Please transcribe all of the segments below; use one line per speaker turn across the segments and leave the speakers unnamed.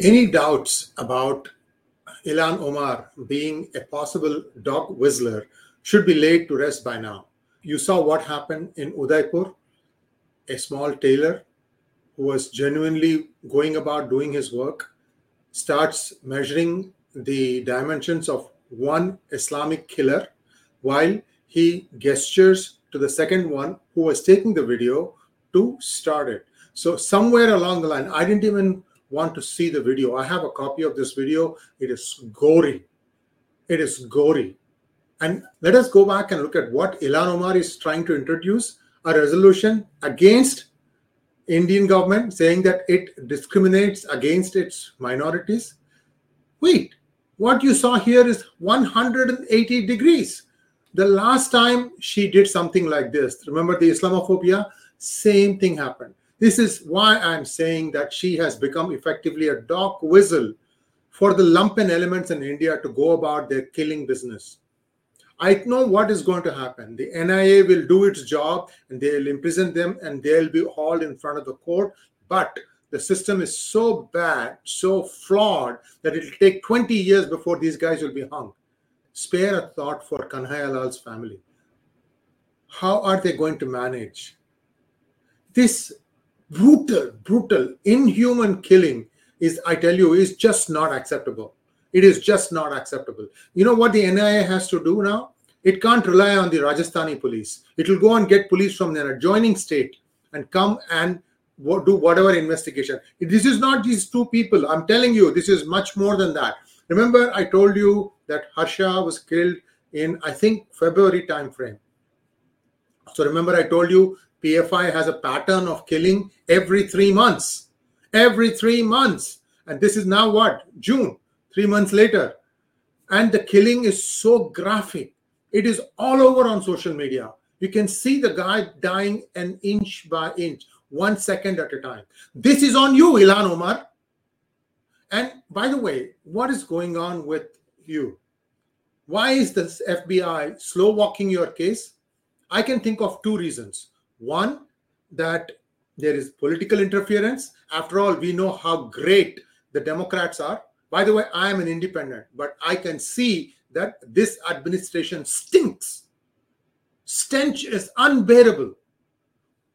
Any doubts about Ilhan Omar being a possible dog whistler should be laid to rest by now. You saw what happened in Udaipur, a small tailor who was genuinely going about doing his work starts measuring the dimensions of one Islamic killer while he gestures to the second one who was taking the video to start it. So, somewhere along the line, I didn't even want to see the video. I have a copy of this video. It is gory. It is gory. And let us go back and look at what Ilhan Omar is trying to introduce a resolution against Indian government saying that it discriminates against its minorities. Wait, what you saw here is 180 degrees. The last time she did something like this, remember the Islamophobia? Same thing happened. This is why I'm saying that she has become effectively a dog whistle for the lumpen elements in India to go about their killing business. I know what is going to happen. The NIA will do its job and they'll imprison them and they'll be hauled in front of the court. But the system is so bad, so flawed, that it'll take 20 years before these guys will be hung. Spare a thought for Kanhaiyalal's family. How are they going to manage? This brutal, brutal, inhuman killing is, I tell you, is just not acceptable. It is just not acceptable. You know what the NIA has to do now? It can't rely on the Rajasthani police. It will go and get police from an adjoining state and come and do whatever investigation. This is not these two people. I'm telling you, this is much more than that. Remember, I told you that Harsha was killed in, I think, February timeframe. So remember, I told you PFI has a pattern of killing every three months. Every three months. And this is now what? June three months later. And the killing is so graphic. It is all over on social media. You can see the guy dying an inch by inch, one second at a time. This is on you, Ilhan Omar. And by the way, what is going on with you? Why is this FBI slow walking your case? I can think of two reasons. One, that there is political interference. After all, we know how great the Democrats are. By the way, I am an independent, but I can see that this administration stinks. Stench is unbearable.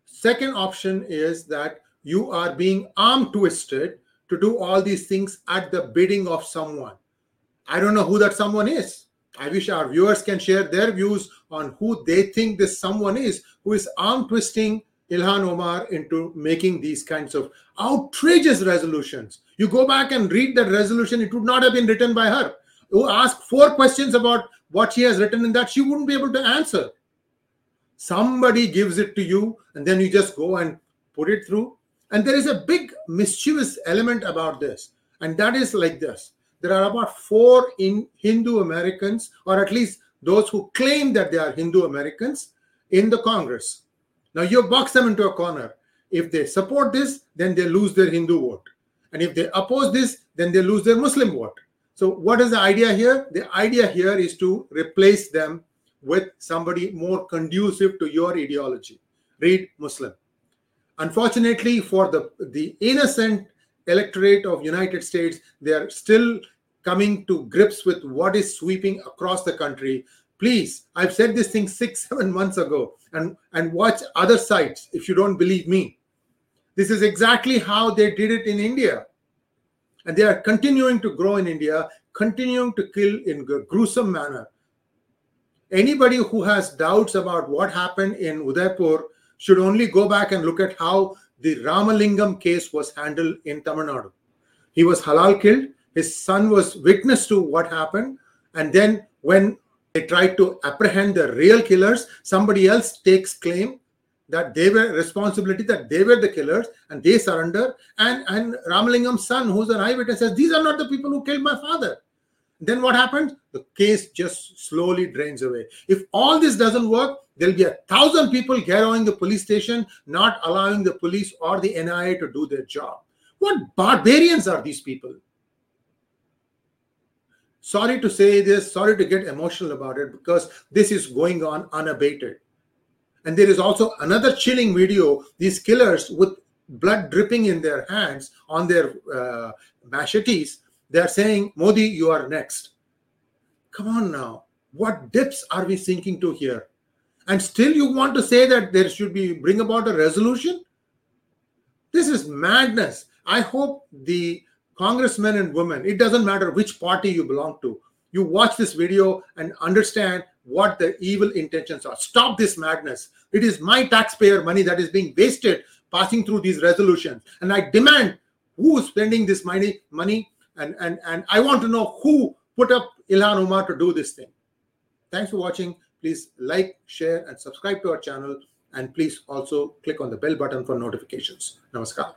Second option is that you are being arm twisted to do all these things at the bidding of someone. I don't know who that someone is. I wish our viewers can share their views on who they think this someone is who is arm twisting Ilhan Omar into making these kinds of outrageous resolutions. You go back and read that resolution, it would not have been written by her. You ask four questions about what she has written in that, she wouldn't be able to answer. Somebody gives it to you, and then you just go and put it through. And there is a big mischievous element about this, and that is like this there are about four in Hindu Americans, or at least those who claim that they are Hindu Americans, in the Congress. Now you box them into a corner. If they support this, then they lose their Hindu vote. And if they oppose this, then they lose their Muslim vote. So, what is the idea here? The idea here is to replace them with somebody more conducive to your ideology. Read Muslim. Unfortunately, for the, the innocent electorate of United States, they are still coming to grips with what is sweeping across the country. Please, I've said this thing six, seven months ago, and, and watch other sites if you don't believe me. This is exactly how they did it in India. And they are continuing to grow in India, continuing to kill in a gruesome manner. Anybody who has doubts about what happened in Udaipur should only go back and look at how the Ramalingam case was handled in Tamil Nadu. He was halal killed. His son was witness to what happened. And then when they tried to apprehend the real killers, somebody else takes claim that they were responsibility that they were the killers and they surrender and and ramalingam's son who's an eyewitness says these are not the people who killed my father then what happens the case just slowly drains away if all this doesn't work there'll be a thousand people gheraoing the police station not allowing the police or the nia to do their job what barbarians are these people sorry to say this sorry to get emotional about it because this is going on unabated and there is also another chilling video these killers with blood dripping in their hands on their uh, machetes, they're saying, Modi, you are next. Come on now. What depths are we sinking to here? And still you want to say that there should be bring about a resolution? This is madness. I hope the congressmen and women, it doesn't matter which party you belong to, you watch this video and understand what the evil intentions are. Stop this madness. It is my taxpayer money that is being wasted passing through these resolutions. And I demand who is spending this money, money, and, and, and I want to know who put up Ilhan Omar to do this thing. Thanks for watching. Please like, share, and subscribe to our channel. And please also click on the bell button for notifications. Namaskar.